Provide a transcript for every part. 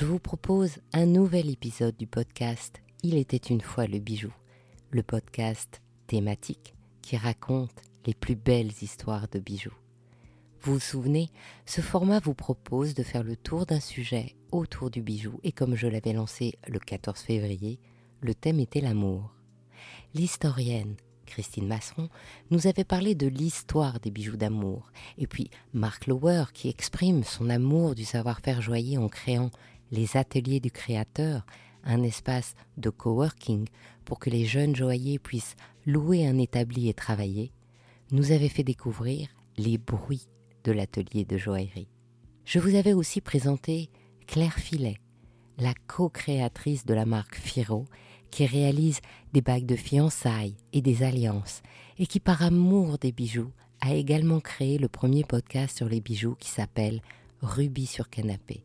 je vous propose un nouvel épisode du podcast Il était une fois le bijou, le podcast thématique qui raconte les plus belles histoires de bijoux. Vous vous souvenez, ce format vous propose de faire le tour d'un sujet autour du bijou et comme je l'avais lancé le 14 février, le thème était l'amour. L'historienne Christine Masseron, nous avait parlé de l'histoire des bijoux d'amour, et puis Mark Lower qui exprime son amour du savoir-faire joaillier en créant les ateliers du créateur, un espace de coworking pour que les jeunes joailliers puissent louer un établi et travailler, nous avait fait découvrir les bruits de l'atelier de joaillerie. Je vous avais aussi présenté Claire Filet, la co-créatrice de la marque Firo qui réalise des bagues de fiançailles et des alliances, et qui par amour des bijoux a également créé le premier podcast sur les bijoux qui s'appelle Rubis sur canapé.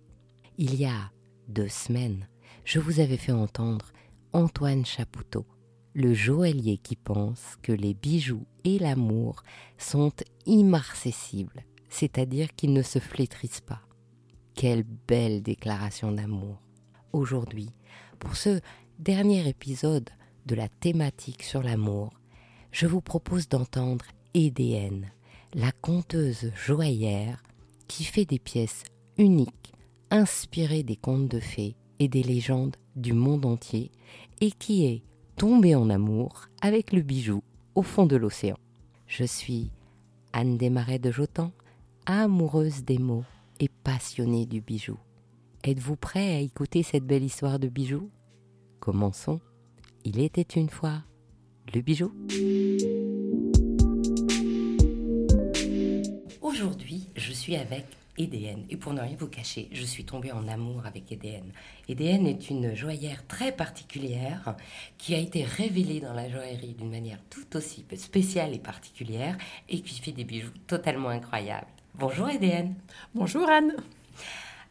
Il y a deux semaines, je vous avais fait entendre Antoine Chapoutot, le joaillier qui pense que les bijoux et l'amour sont immarcessibles, c'est-à-dire qu'ils ne se flétrissent pas. Quelle belle déclaration d'amour. Aujourd'hui, pour ceux dernier épisode de la thématique sur l'amour, je vous propose d'entendre Édéenne, la conteuse joaillère qui fait des pièces uniques, inspirées des contes de fées et des légendes du monde entier, et qui est tombée en amour avec le bijou au fond de l'océan. Je suis Anne Desmarais de Jotan, amoureuse des mots et passionnée du bijou. Êtes-vous prêt à écouter cette belle histoire de bijoux Commençons. Il était une fois le bijou. Aujourd'hui, je suis avec Edn. Et pour ne rien vous cacher, je suis tombée en amour avec Edn. Edn est une joaillère très particulière qui a été révélée dans la joaillerie d'une manière tout aussi spéciale et particulière et qui fait des bijoux totalement incroyables. Bonjour Edn. Bonjour Anne.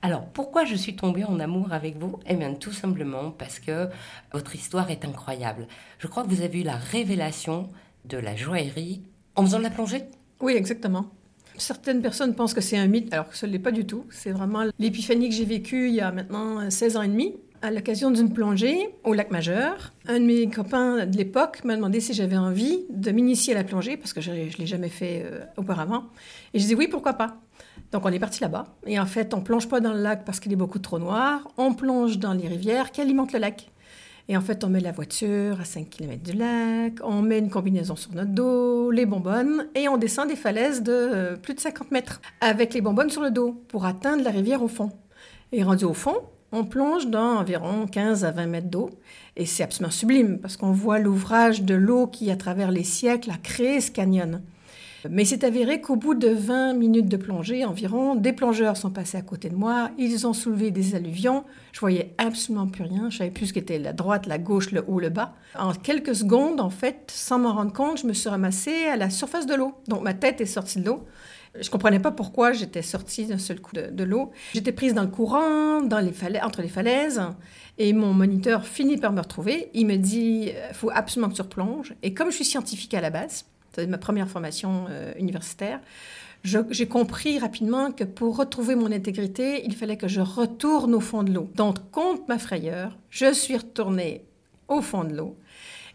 Alors, pourquoi je suis tombée en amour avec vous? Eh bien, tout simplement parce que votre histoire est incroyable. Je crois que vous avez eu la révélation de la joaillerie en faisant de la plongée? Oui, exactement. Certaines personnes pensent que c'est un mythe, alors que ce ne l'est pas du tout. C'est vraiment l'épiphanie que j'ai vécue il y a maintenant 16 ans et demi, à l'occasion d'une plongée au lac Majeur. Un de mes copains de l'époque m'a demandé si j'avais envie de m'initier à la plongée, parce que je ne l'ai jamais fait euh, auparavant. Et je dis oui, pourquoi pas? Donc on est parti là-bas. Et en fait, on plonge pas dans le lac parce qu'il est beaucoup trop noir. On plonge dans les rivières qui alimentent le lac. Et en fait, on met la voiture à 5 km du lac, on met une combinaison sur notre dos, les bonbonnes, et on descend des falaises de euh, plus de 50 mètres avec les bonbonnes sur le dos pour atteindre la rivière au fond. Et rendu au fond, on plonge dans environ 15 à 20 mètres d'eau. Et c'est absolument sublime parce qu'on voit l'ouvrage de l'eau qui, à travers les siècles, a créé ce canyon. Mais c'est avéré qu'au bout de 20 minutes de plongée environ, des plongeurs sont passés à côté de moi, ils ont soulevé des alluvions, je voyais absolument plus rien, je savais plus ce qu'était la droite, la gauche, le haut, le bas. En quelques secondes, en fait, sans m'en rendre compte, je me suis ramassée à la surface de l'eau. Donc ma tête est sortie de l'eau. Je comprenais pas pourquoi j'étais sortie d'un seul coup de, l'eau. J'étais prise dans le courant, dans les entre les falaises, et mon moniteur finit par me retrouver. Il me dit, euh, faut absolument que tu replonges. Et comme je suis scientifique à la base, c'était ma première formation euh, universitaire. J'ai compris rapidement que pour retrouver mon intégrité, il fallait que je retourne au fond de l'eau. Donc, contre ma frayeur, je suis retournée au fond de l'eau.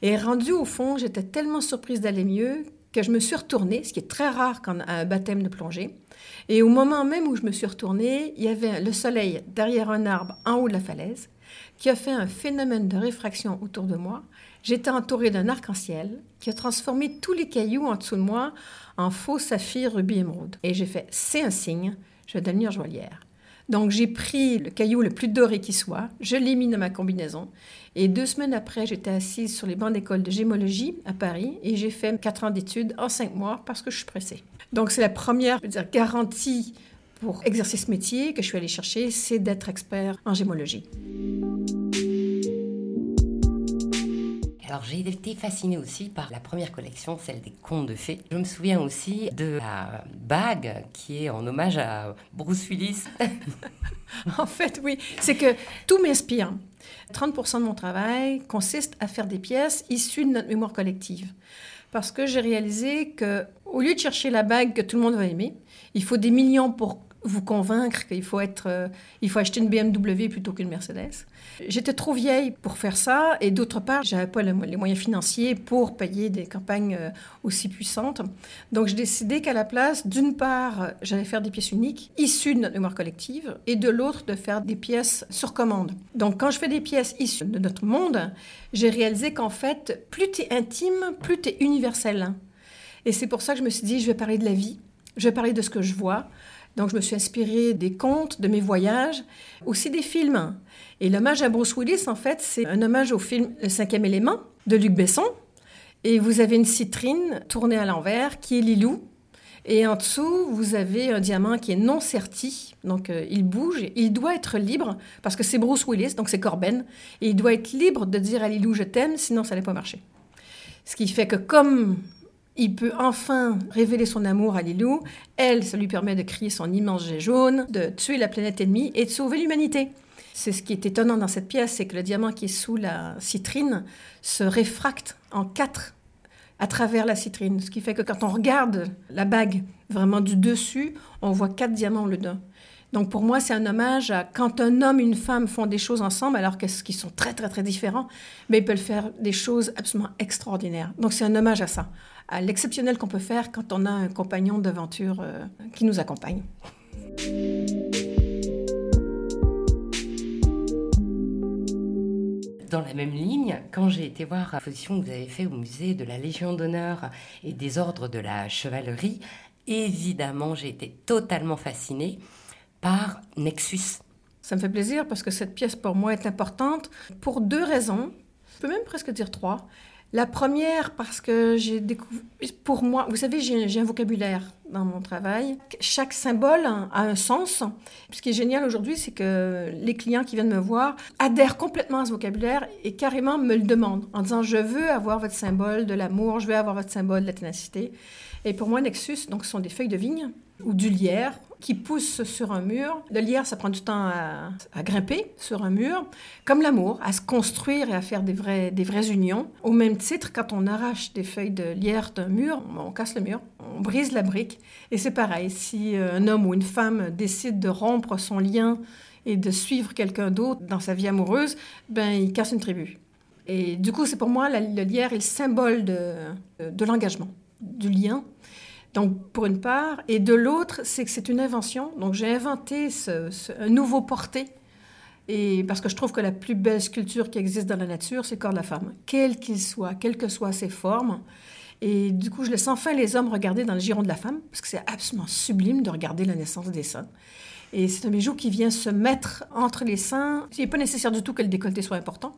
Et rendue au fond, j'étais tellement surprise d'aller mieux que je me suis retournée, ce qui est très rare quand un baptême de plongée. Et au moment même où je me suis retournée, il y avait le soleil derrière un arbre en haut de la falaise qui a fait un phénomène de réfraction autour de moi. J'étais entourée d'un arc-en-ciel qui a transformé tous les cailloux en dessous de moi en faux saphir, rubis, émeraude. Et j'ai fait, c'est un signe, je vais devenir joaillière. Donc j'ai pris le caillou le plus doré qui soit, je l'ai mis dans ma combinaison. Et deux semaines après, j'étais assise sur les bancs d'école de gémologie à Paris et j'ai fait quatre ans d'études en cinq mois parce que je suis pressée. Donc c'est la première garantie pour exercer ce métier que je suis allée chercher, c'est d'être expert en gémologie. Alors j'ai été fascinée aussi par la première collection, celle des contes de fées. Je me souviens aussi de la bague qui est en hommage à Bruce Willis. en fait, oui, c'est que tout m'inspire. 30% de mon travail consiste à faire des pièces issues de notre mémoire collective. Parce que j'ai réalisé que, au lieu de chercher la bague que tout le monde va aimer, il faut des millions pour vous convaincre qu'il faut être, euh, il faut acheter une BMW plutôt qu'une Mercedes. J'étais trop vieille pour faire ça et d'autre part, j'avais pas les moyens financiers pour payer des campagnes euh, aussi puissantes. Donc j'ai décidé qu'à la place, d'une part, j'allais faire des pièces uniques issues de notre mémoire collective et de l'autre de faire des pièces sur commande. Donc quand je fais des pièces issues de notre monde, j'ai réalisé qu'en fait, plus tu es intime, plus tu es universel. Et c'est pour ça que je me suis dit, je vais parler de la vie, je vais parler de ce que je vois. Donc, je me suis inspirée des contes, de mes voyages, aussi des films. Et l'hommage à Bruce Willis, en fait, c'est un hommage au film Le cinquième élément de Luc Besson. Et vous avez une citrine tournée à l'envers qui est Lilou. Et en dessous, vous avez un diamant qui est non serti, donc euh, il bouge, il doit être libre, parce que c'est Bruce Willis, donc c'est Corben, et il doit être libre de dire à Lilou je t'aime, sinon ça n'allait pas marcher. Ce qui fait que comme il peut enfin révéler son amour à Lilou. Elle, ça lui permet de crier son immense jet jaune, de tuer la planète ennemie et de sauver l'humanité. C'est ce qui est étonnant dans cette pièce, c'est que le diamant qui est sous la citrine se réfracte en quatre à travers la citrine. Ce qui fait que quand on regarde la bague vraiment du dessus, on voit quatre diamants le dedans. Donc pour moi, c'est un hommage à quand un homme et une femme font des choses ensemble, alors qu'ils sont très très très différents, mais ils peuvent faire des choses absolument extraordinaires. Donc c'est un hommage à ça, à l'exceptionnel qu'on peut faire quand on a un compagnon d'aventure euh, qui nous accompagne. Dans la même ligne, quand j'ai été voir l'exposition que vous avez fait au musée de la Légion d'honneur et des ordres de la chevalerie, évidemment, j'ai été totalement fascinée par Nexus. Ça me fait plaisir parce que cette pièce pour moi est importante pour deux raisons. Je peux même presque dire trois. La première, parce que j'ai découvert, pour moi, vous savez, j'ai un vocabulaire dans mon travail. Chaque symbole a un sens. Ce qui est génial aujourd'hui, c'est que les clients qui viennent me voir adhèrent complètement à ce vocabulaire et carrément me le demandent en disant Je veux avoir votre symbole de l'amour, je veux avoir votre symbole de la ténacité. Et pour moi, Nexus, donc, ce sont des feuilles de vigne ou du lierre qui pousse sur un mur. Le lierre, ça prend du temps à, grimper sur un mur, comme l'amour, à se construire et à faire des vraies unions. Au même titre, quand on arrache des feuilles de lierre d'un mur, on casse le mur, on brise la brique. Et c'est pareil, si euh, un homme ou une femme décide de rompre son lien et de suivre quelqu'un d'autre dans sa vie amoureuse, ben, il casse une tribu. Et du coup, c'est pour moi, le lierre est le symbole de, de l'engagement, du lien. Donc, pour une part. Et de l'autre, c'est que c'est une invention. Donc, j'ai inventé ce, un nouveau porté. Et parce que je trouve que la plus belle sculpture qui existe dans la nature, c'est le corps de la femme, quel qu'il soit, quelles que soient ses formes. Et du coup, je laisse enfin les hommes regarder dans le giron de la femme, parce que c'est absolument sublime de regarder la naissance des seins. Et c'est un bijou qui vient se mettre entre les seins. Il n'est pas nécessaire du tout que le décolleté soit important,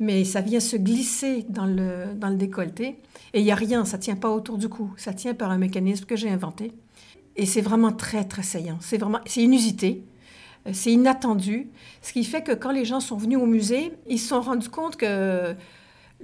mais ça vient se glisser dans le, dans le décolleté. Et il n'y a rien, ça ne tient pas autour du cou, ça tient par un mécanisme que j'ai inventé. Et c'est vraiment très, très saillant. C'est vraiment, c'est inusité, c'est inattendu. Ce qui fait que quand les gens sont venus au musée, ils se sont rendus compte que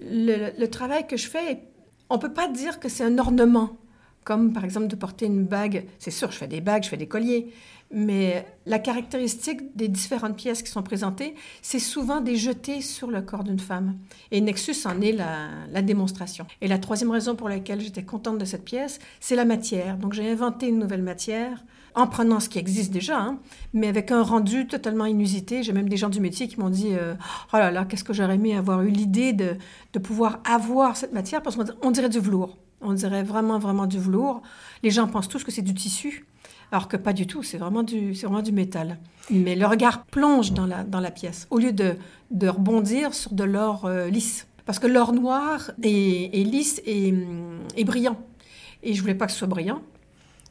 le, le travail que je fais, on ne peut pas dire que c'est un ornement comme par exemple de porter une bague. C'est sûr, je fais des bagues, je fais des colliers, mais la caractéristique des différentes pièces qui sont présentées, c'est souvent des jetés sur le corps d'une femme. Et Nexus en est la, démonstration. Et la troisième raison pour laquelle j'étais contente de cette pièce, c'est la matière. Donc j'ai inventé une nouvelle matière en prenant ce qui existe déjà, hein, mais avec un rendu totalement inusité. J'ai même des gens du métier qui m'ont dit euh, Oh là là, qu'est-ce que j'aurais aimé avoir eu l'idée de, de pouvoir avoir cette matière, parce qu'on dirait du velours. On dirait vraiment, vraiment du velours. Les gens pensent tous que c'est du tissu, alors que pas du tout, c'est vraiment du, vraiment du métal. Mais le regard plonge dans la, dans la pièce, au lieu de, de rebondir sur de l'or euh, lisse. Parce que l'or noir est, lisse et, et, brillant. Et je voulais pas que ce soit brillant.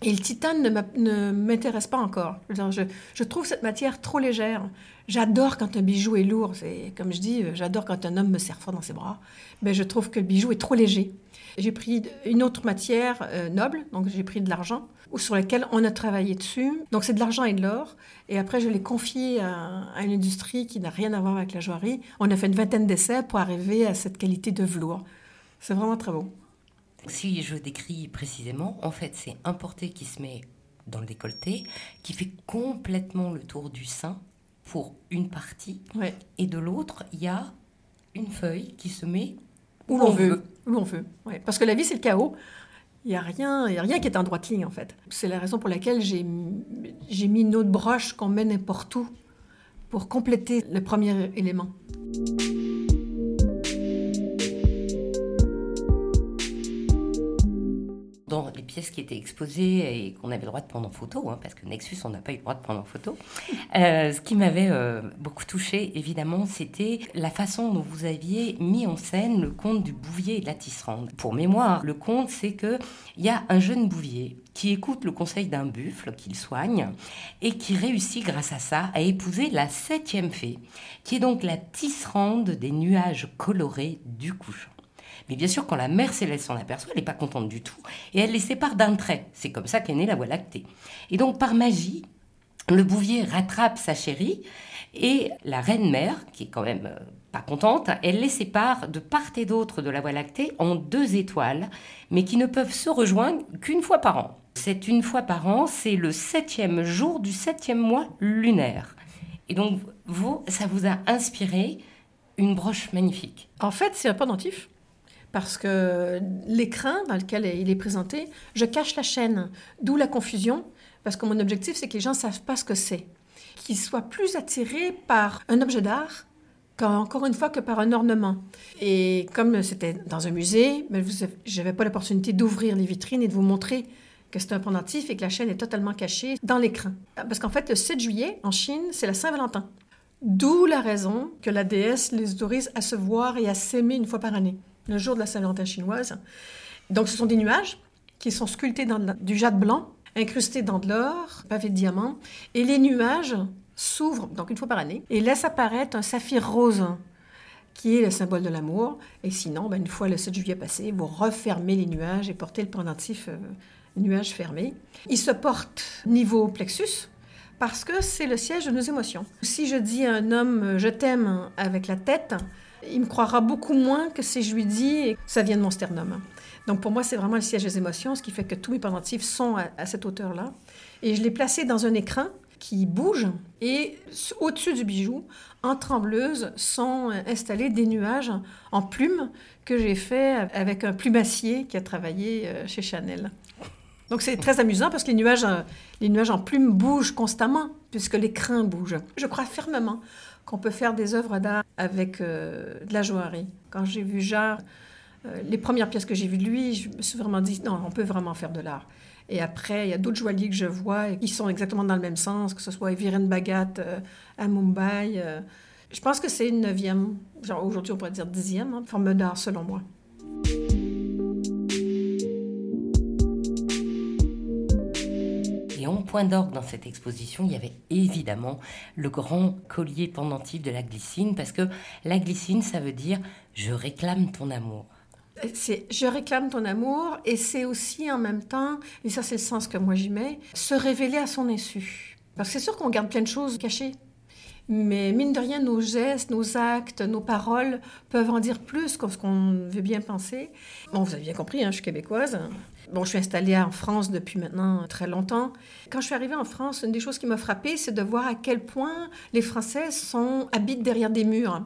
Et le titane ne m'intéresse pas encore. Je, trouve cette matière trop légère. J'adore quand un bijou est lourd. C'est comme je dis, j'adore quand un homme me serre fort dans ses bras. Mais je trouve que le bijou est trop léger. J'ai pris une autre matière euh, noble, donc j'ai pris de l'argent, sur laquelle on a travaillé dessus. Donc c'est de l'argent et de l'or. Et après, je l'ai confié à, une industrie qui n'a rien à voir avec la joaillerie. On a fait une vingtaine d'essais pour arriver à cette qualité de velours. C'est vraiment très beau. Si je décris précisément, en fait, c'est un porté qui se met dans le décolleté, qui fait complètement le tour du sein pour une partie. Et de l'autre, il y a une feuille qui se met où, l'on veut. Où l'on veut. Ouais. Parce que la vie, c'est le chaos. Il n'y a, rien, y a rien qui est en droite ligne, en fait. C'est la raison pour laquelle j'ai mis une autre broche qu'on met n'importe où pour compléter le premier élément. Pièces qui étaient exposées et qu'on avait le droit de prendre en photo, hein, parce que Nexus, on n'a pas eu le droit de prendre en photo. Euh, ce qui m'avait euh, beaucoup touché, évidemment, c'était la façon dont vous aviez mis en scène le conte du bouvier et de la tisserande. Pour mémoire, le conte, c'est qu'il y a un jeune bouvier qui écoute le conseil d'un buffle qu'il soigne et qui réussit grâce à ça à épouser la septième fée, qui est donc la tisserande des nuages colorés du couchant. Mais bien sûr, quand la mère céleste s'en aperçoit, elle n'est pas contente du tout. Et elle les sépare d'un trait. C'est comme ça qu'est née la Voie lactée. Et donc, par magie, le bouvier rattrape sa chérie et la reine mère, qui est quand même euh, pas contente, elle les sépare de part et d'autre de la Voie lactée en deux étoiles, mais qui ne peuvent se rejoindre qu'une fois par an. C'est une fois par an, c'est le septième jour du septième mois lunaire. Et donc, vous, ça vous a inspiré une broche magnifique. En fait, c'est un pendentif parce que l'écran dans lequel il est présenté, je cache la chaîne, d'où la confusion, parce que mon objectif, c'est que les gens ne savent pas ce que c'est. Qu'ils soient plus attirés par un objet d'art qu'encore une fois que par un ornement. Et comme c'était dans un musée, je n'avais pas l'opportunité d'ouvrir les vitrines et de vous montrer que c'est un pendentif et que la chaîne est totalement cachée dans l'écran. Parce qu'en fait, le 7 juillet, en Chine, c'est la Saint-Valentin. D'où la raison que la déesse les autorise à se voir et à s'aimer une fois par année le jour de la Saint-Valentin chinoise. Donc, ce sont des nuages qui sont sculptés dans du jade blanc, incrustés dans de l'or, pavés de diamants. Et les nuages s'ouvrent, donc une fois par année, et laissent apparaître un saphir rose qui est le symbole de l'amour. Et sinon, ben, une fois le 7 juillet passé, vous refermez les nuages et portez le pendentif euh, nuage fermé. Il se porte niveau plexus, parce que c'est le siège de nos émotions. Si je dis à un homme je t'aime avec la tête, il me croira beaucoup moins que si je lui dis que ça vient de mon sternum. Donc pour moi, c'est vraiment le siège des émotions, ce qui fait que tous mes pendentifs sont à, cette hauteur-là. Et je l'ai placé dans un écran qui bouge et au-dessus du bijou, en trembleuse, sont installés des nuages en plumes que j'ai fait avec un plumassier qui a travaillé euh, chez Chanel. Donc c'est très amusant parce que les nuages, euh, les nuages en plumes bougent constamment puisque l'écran bouge. Je crois fermement qu'on peut faire des œuvres d'art avec euh, de la joaillerie. Quand j'ai vu Jarre, euh, les premières pièces que j'ai vues de lui, je me suis vraiment dit, non, on peut vraiment faire de l'art. Et après, il y a d'autres joailliers que je vois qui sont exactement dans le même sens, que ce soit Viren Bagat euh, à Mumbai. je pense que c'est une neuvième, aujourd'hui on pourrait dire dixième, hein, forme d'art selon moi. Point d'orgue dans cette exposition, il y avait évidemment le grand collier pendentif de la glycine, parce que la glycine, ça veut dire je réclame ton amour. C'est je réclame ton amour et c'est aussi en même temps, et ça c'est le sens que moi j'y mets, se révéler à son insu. Parce que c'est sûr qu'on garde plein de choses cachées. Mais mine de rien, nos gestes, nos actes, nos paroles peuvent en dire plus que ce qu'on veut bien penser. Bon, vous avez bien compris, hein, je suis québécoise. Bon, je suis installée en France depuis maintenant très longtemps. Quand je suis arrivée en France, une des choses qui m'a frappée, c'est de voir à quel point les Français sont, habitent derrière des murs.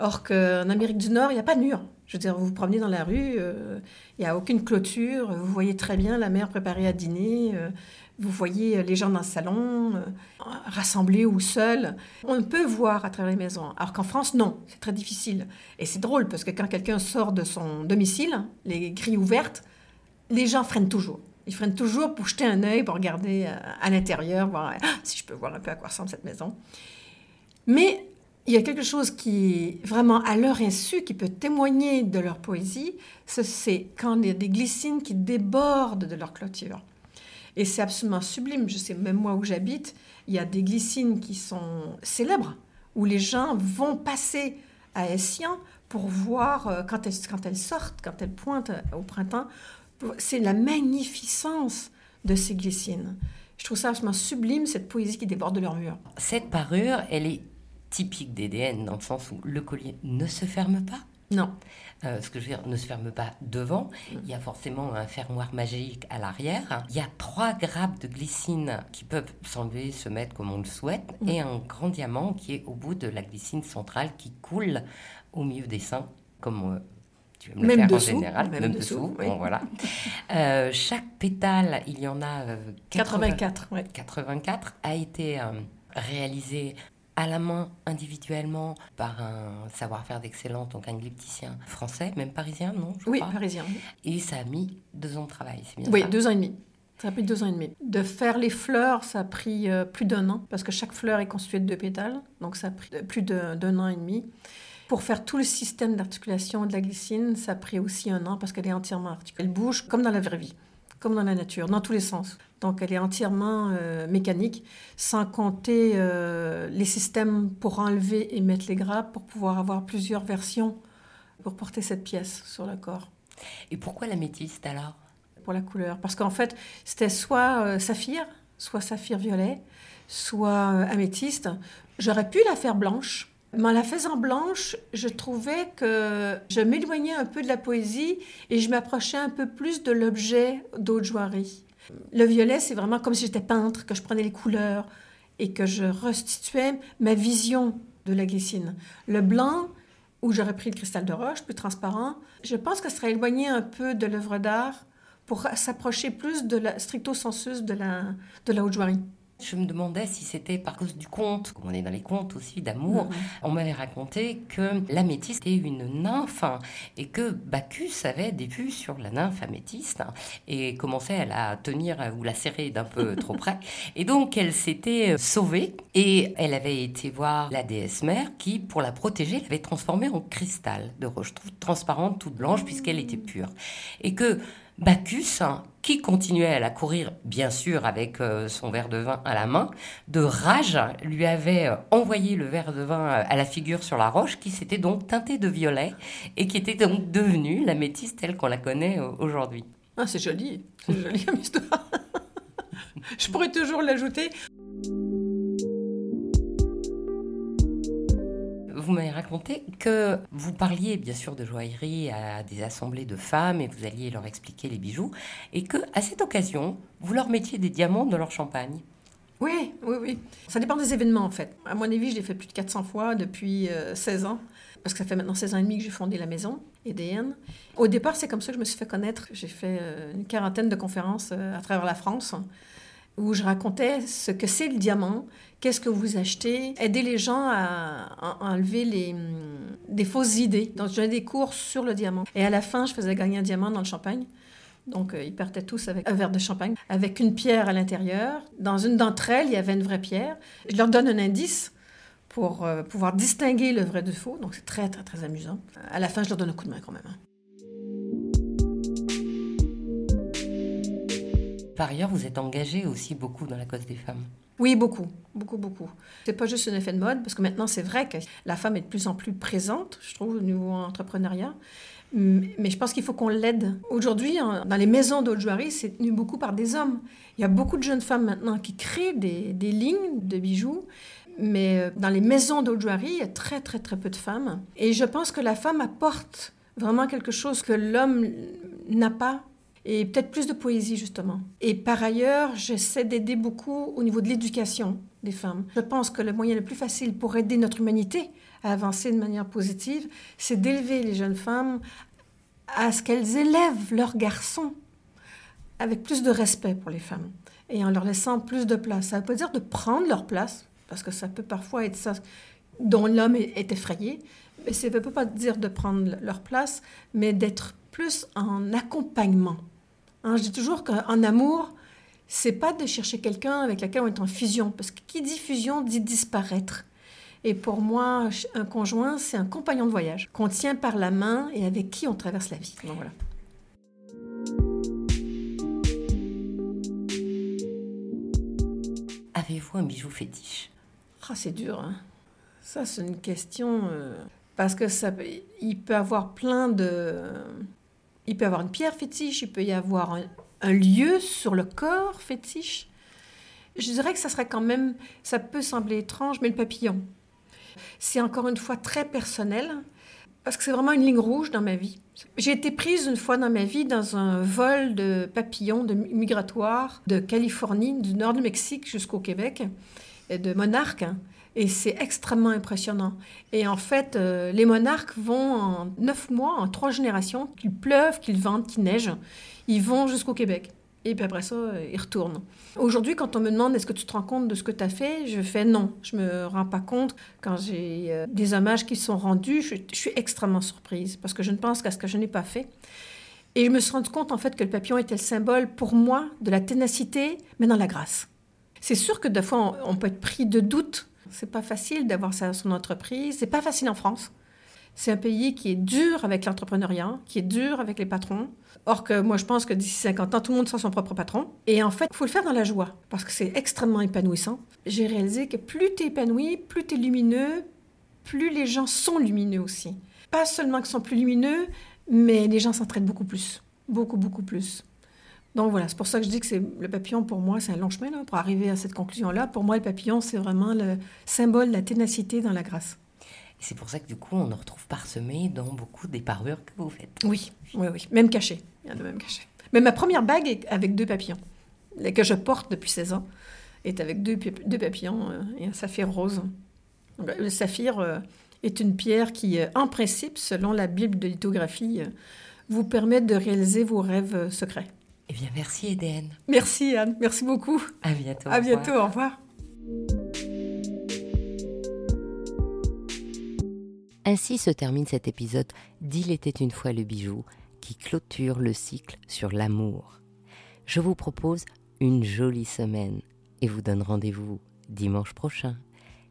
Or qu'en Amérique du Nord, il n'y a pas de mur. Je veux dire, vous vous promenez dans la rue, euh, il n'y a aucune clôture, vous voyez très bien la mère préparée à dîner, euh, vous voyez les gens dans le salon, euh, rassemblés ou seuls. On peut voir à travers les maisons. Alors qu'en France, non, c'est très difficile. Et c'est drôle parce que quand quelqu'un sort de son domicile, les grilles ouvertes, les gens freinent toujours. Ils freinent toujours pour jeter un œil, pour regarder euh, à, l'intérieur, voir ah, si je peux voir un peu à quoi ressemble cette maison. Mais il y a quelque chose qui vraiment à leur insu, qui peut témoigner de leur poésie, c'est quand il y a des glycines qui débordent de leur clôture. Et c'est absolument sublime. Je sais, même moi où j'habite, il y a des glycines qui sont célèbres, où les gens vont passer à Essian pour voir euh, quand elles, quand elles sortent, quand elles pointent au printemps, c'est la magnificence de ces glycines. Je trouve ça absolument sublime, cette poésie qui déborde de leur mur. Cette parure, elle est typique d'EDN dans le sens où le collier ne se ferme pas. Non. Euh, ce que je veux dire, ne se ferme pas devant. Il y a forcément un fermoir magique à l'arrière. Il y a trois grappes de glycine qui peuvent s'enlever, se mettre comme on le souhaite, mm. et un grand diamant qui est au bout de la glycine centrale qui coule au milieu des seins, comme tu veux me Même le faire dessous, en général, même même, dessous, dessous. oui. Bon, voilà. Euh, chaque pétale, il y en a euh, 80 84, ouais. 84, a été euh, réalisé à la main individuellement par un savoir-faire d'excellence, donc un glypticien français, même parisien, non je Oui, crois. parisien. Et ça a mis deux ans de travail, c'est bien Oui, ça deux ans et demi. Ça a pris deux ans et demi. De faire les fleurs, ça a pris euh, plus d'un an, parce que chaque fleur est constituée de deux pétales, donc ça a pris euh, plus d'un an et demi. Pour faire tout le système d'articulation de la glycine, ça a pris aussi un an, parce qu'elle est entièrement articulée. Elle bouge comme dans la vraie vie, comme dans la nature, dans tous les sens. Donc elle est entièrement euh, mécanique, sans compter euh, les systèmes pour enlever et mettre les grappes, pour pouvoir avoir plusieurs versions pour porter cette pièce sur le corps Et pourquoi l'améthyste alors? Pour la couleur. Parce qu'en fait, c'était soit euh, saphir, soit saphir violet, soit améthyste. J'aurais pu la faire blanche. Mais en la faisant blanche, je trouvais que je m'éloignais un peu de la poésie et je m'approchais un peu plus de l'objet d'Aude-Joirie. Le violet, c'est vraiment comme si j'étais peintre, que je prenais les couleurs et que je restituais ma vision de la glycine. Le blanc, où j'aurais pris le cristal de roche, plus transparent, je pense que ça serait éloigné un peu de l'œuvre d'art pour s'approcher plus de la stricto sensus de la, de. Je me demandais si c'était par cause du conte, comme on est dans les contes aussi d'amour. On m'avait raconté que l'améthyste était une nymphe hein, et que Bacchus avait des vues sur la nymphe améthyste hein, et commençait à la tenir ou la serrer d'un peu trop près. Et donc elle s'était euh, sauvée et elle avait été voir la déesse mère qui, pour la protéger, l'avait transformée en cristal de roche transparente, toute blanche puisqu'elle était pure. Et que Bacchus, qui continuait à la courir, bien sûr, avec euh, son verre de vin à la main, de rage, lui avait euh, envoyé le verre de vin euh, à la figure sur la roche, qui s'était donc teintée de violet et qui était donc devenue la métisse telle qu'on la connaît aujourd'hui. Ah, c'est joli, c'est joli comme histoire. je pourrais toujours l'ajouter. Vous m'avez raconté que vous parliez bien sûr de joaillerie à des assemblées de femmes et vous alliez leur expliquer les bijoux et que à cette occasion, vous leur mettiez des diamants dans leur champagne. Oui, oui, oui. Ça dépend des événements, en fait. À mon avis, je l'ai fait plus de 400 fois depuis euh, 16 ans, parce que ça fait maintenant 16 ans et demi que j'ai fondé la maison, EDN. Au départ, c'est comme ça que je me suis fait connaître. J'ai fait euh, une quarantaine de conférences euh, à travers la France, où je racontais ce que c'est le diamant, qu'est-ce que vous achetez, aider les gens à, enlever les, hum, des fausses idées. Donc, j'avais des cours sur le diamant. Et à la fin, je faisais gagner un diamant dans le champagne. Donc, euh, ils partaient tous avec un verre de champagne, avec une pierre à l'intérieur. Dans une d'entre elles, il y avait une vraie pierre. Je leur donne un indice pour euh, pouvoir distinguer le vrai du faux. Donc, c'est très, très, très amusant. À la fin, je leur donne un coup de main quand même. hein. Par ailleurs, vous êtes engagé aussi beaucoup dans la cause des femmes. Oui, beaucoup, beaucoup, beaucoup. C'est pas juste un effet de mode, parce que maintenant, c'est vrai que la femme est de plus en plus présente, je trouve, au niveau entrepreneuriat. Mais je pense qu'il faut qu'on l'aide. Aujourd'hui, en- dans les maisons joaillerie, c'est tenu beaucoup par des hommes. Il y a beaucoup de jeunes femmes maintenant qui créent des, lignes de bijoux. Mais euh, dans les maisons joaillerie, il y a très, très, très peu de femmes. Et je pense que la femme apporte vraiment quelque chose que l'homme n'a pas. Et peut-être plus de poésie, justement. Et par ailleurs, j'essaie d'aider beaucoup au niveau de l'éducation des femmes. Je pense que le moyen le plus facile pour aider notre humanité à avancer de manière positive, c'est d'élever les jeunes femmes à ce qu'elles élèvent leurs garçons avec plus de respect pour les femmes et en leur laissant plus de place. Ça ne veut pas dire de prendre leur place, parce que ça peut parfois être ça dont l'homme est effrayé, mais ça ne veut pas dire de prendre leur place, mais d'être plus en accompagnement. Hein, je dis toujours qu'en amour, c'est pas de chercher quelqu'un avec lequel on est en fusion, parce que qui dit fusion dit disparaître. Et pour moi, un conjoint, c'est un compagnon de voyage qu'on tient par la main et avec qui on traverse la vie. Donc voilà. Avez-vous un bijou fétiche? Ah, c'est dur, hein. Ça, c'est une question. euh, parce que ça, peut- il peut avoir plein de. Il peut y avoir une pierre fétiche, il peut y avoir un, lieu sur le corps fétiche. Je dirais que ça serait quand même. Ça peut sembler étrange, mais le papillon. C'est encore une fois très personnel, parce que c'est vraiment une ligne rouge dans ma vie. J'ai été prise une fois dans ma vie dans un vol de papillons de migratoires de Californie, du nord du Mexique jusqu'au Québec, de monarques. hein. Et c'est extrêmement impressionnant. Et en fait, euh, les monarques vont en neuf mois, en trois générations, qu'il pleuve, qu'il vente, qu'il neige, ils vont jusqu'au Québec. Et puis après ça, euh, ils retournent. Aujourd'hui, quand on me demande est-ce que tu te rends compte de ce que tu as fait, je fais non. Je me rends pas compte. Quand j'ai euh, des hommages qui sont rendus, je, suis extrêmement surprise parce que je ne pense qu'à ce que je n'ai pas fait. Et je me suis rendu compte en fait que le papillon était le symbole pour moi de la ténacité, mais dans la grâce. C'est sûr que des fois, on, on peut être pris de doute c'est pas facile d'avoir son entreprise. C'est pas facile en France. C'est un pays qui est dur avec l'entrepreneuriat, qui est dur avec les patrons. Or que moi, je pense que d'ici 50 ans, tout le monde sera son propre patron. Et en fait, il faut le faire dans la joie, parce que c'est extrêmement épanouissant. J'ai réalisé que plus tu es épanoui, plus tu es lumineux, plus les gens sont lumineux aussi. Pas seulement qu'ils sont plus lumineux, mais les gens s'entraident beaucoup plus. Beaucoup, beaucoup plus. Donc voilà, c'est pour ça que je dis que c'est le papillon, pour moi, c'est un long chemin là, pour arriver à cette conclusion-là. Pour moi, le papillon, c'est vraiment le symbole de la ténacité dans la grâce. C'est pour ça que du coup, on en retrouve parsemé dans beaucoup des parures que vous faites. Oui, oui, oui. Même caché. Il y en a même caché. Mais ma première bague est avec deux papillons, que je porte depuis 16 ans, est avec deux, deux papillons euh, et un saphir rose. Le saphir euh, est une pierre qui, euh, en principe, selon la Bible de lithographie, vous permet de réaliser vos rêves secrets. Eh bien, merci Eden. Merci Anne, merci beaucoup. À bientôt. À bientôt, au revoir. Ainsi se termine cet épisode d'Il était une fois le bijou qui clôture le cycle sur l'amour. Je vous propose une jolie semaine et vous donne rendez-vous dimanche prochain,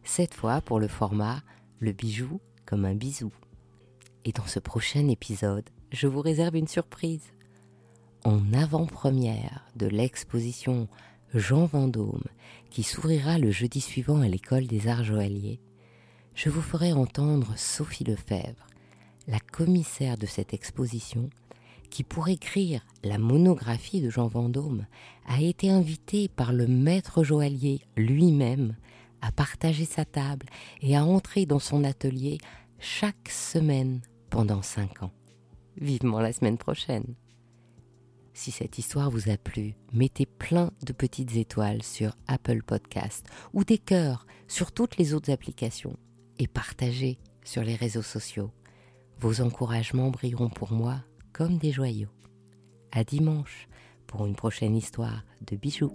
cette fois pour le format Le bijou comme un bisou. Et dans ce prochain épisode, je vous réserve une surprise en avant-première de l'exposition Jean Vendôme qui s'ouvrira le jeudi suivant à l'école des arts joailliers, je vous ferai entendre Sophie Lefebvre, la commissaire de cette exposition, qui pour écrire la monographie de Jean Vendôme a été invitée par le maître joaillier lui-même à partager sa table et à entrer dans son atelier chaque semaine pendant cinq ans. Vivement la semaine prochaine. Si cette histoire vous a plu, mettez plein de petites étoiles sur Apple Podcast ou des cœurs sur toutes les autres applications et partagez sur les réseaux sociaux. Vos encouragements brilleront pour moi comme des joyaux. À dimanche pour une prochaine histoire de bijoux.